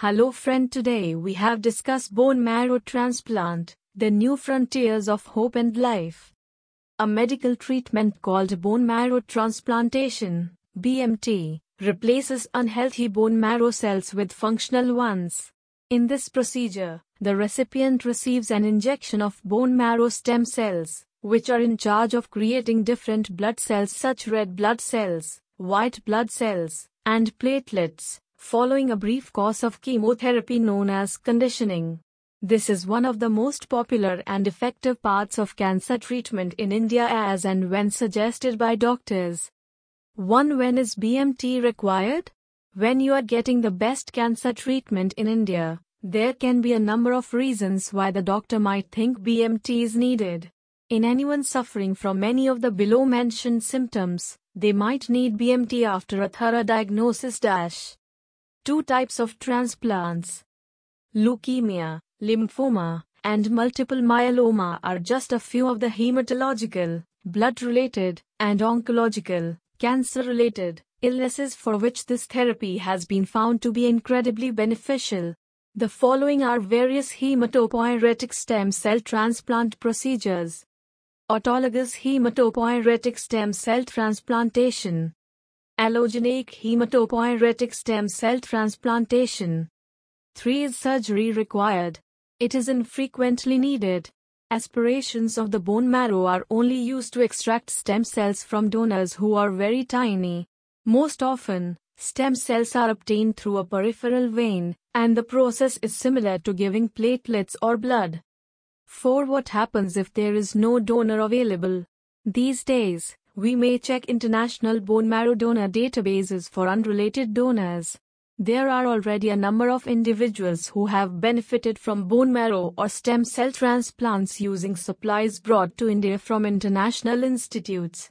Hello friend today we have discussed bone marrow transplant, the new frontiers of hope and life. A medical treatment called bone marrow transplantation, BMT, replaces unhealthy bone marrow cells with functional ones. In this procedure, the recipient receives an injection of bone marrow stem cells, which are in charge of creating different blood cells such red blood cells, white blood cells, and platelets, following a brief course of chemotherapy known as conditioning. This is one of the most popular and effective parts of cancer treatment in India as and when suggested by doctors. 1. When is BMT required? When you are getting the best cancer treatment in India, there can be a number of reasons why the doctor might think BMT is needed. In anyone suffering from any of the below mentioned symptoms, they might need BMT after a thorough diagnosis. Two types of transplants leukemia, lymphoma, and multiple myeloma are just a few of the hematological, blood related, and oncological, cancer related illnesses for which this therapy has been found to be incredibly beneficial. The following are various hematopoietic stem cell transplant procedures. Autologous hematopoietic stem cell transplantation Allogeneic hematopoietic stem cell transplantation. 3 is surgery required. It is infrequently needed. Aspirations of the bone marrow are only used to extract stem cells from donors who are very tiny. Most often, stem cells are obtained through a peripheral vein, and the process is similar to giving platelets or blood. 4. What happens if there is no donor available? These days, we may check international bone marrow donor databases for unrelated donors. There are already a number of individuals who have benefited from bone marrow or stem cell transplants using supplies brought to India from international institutes.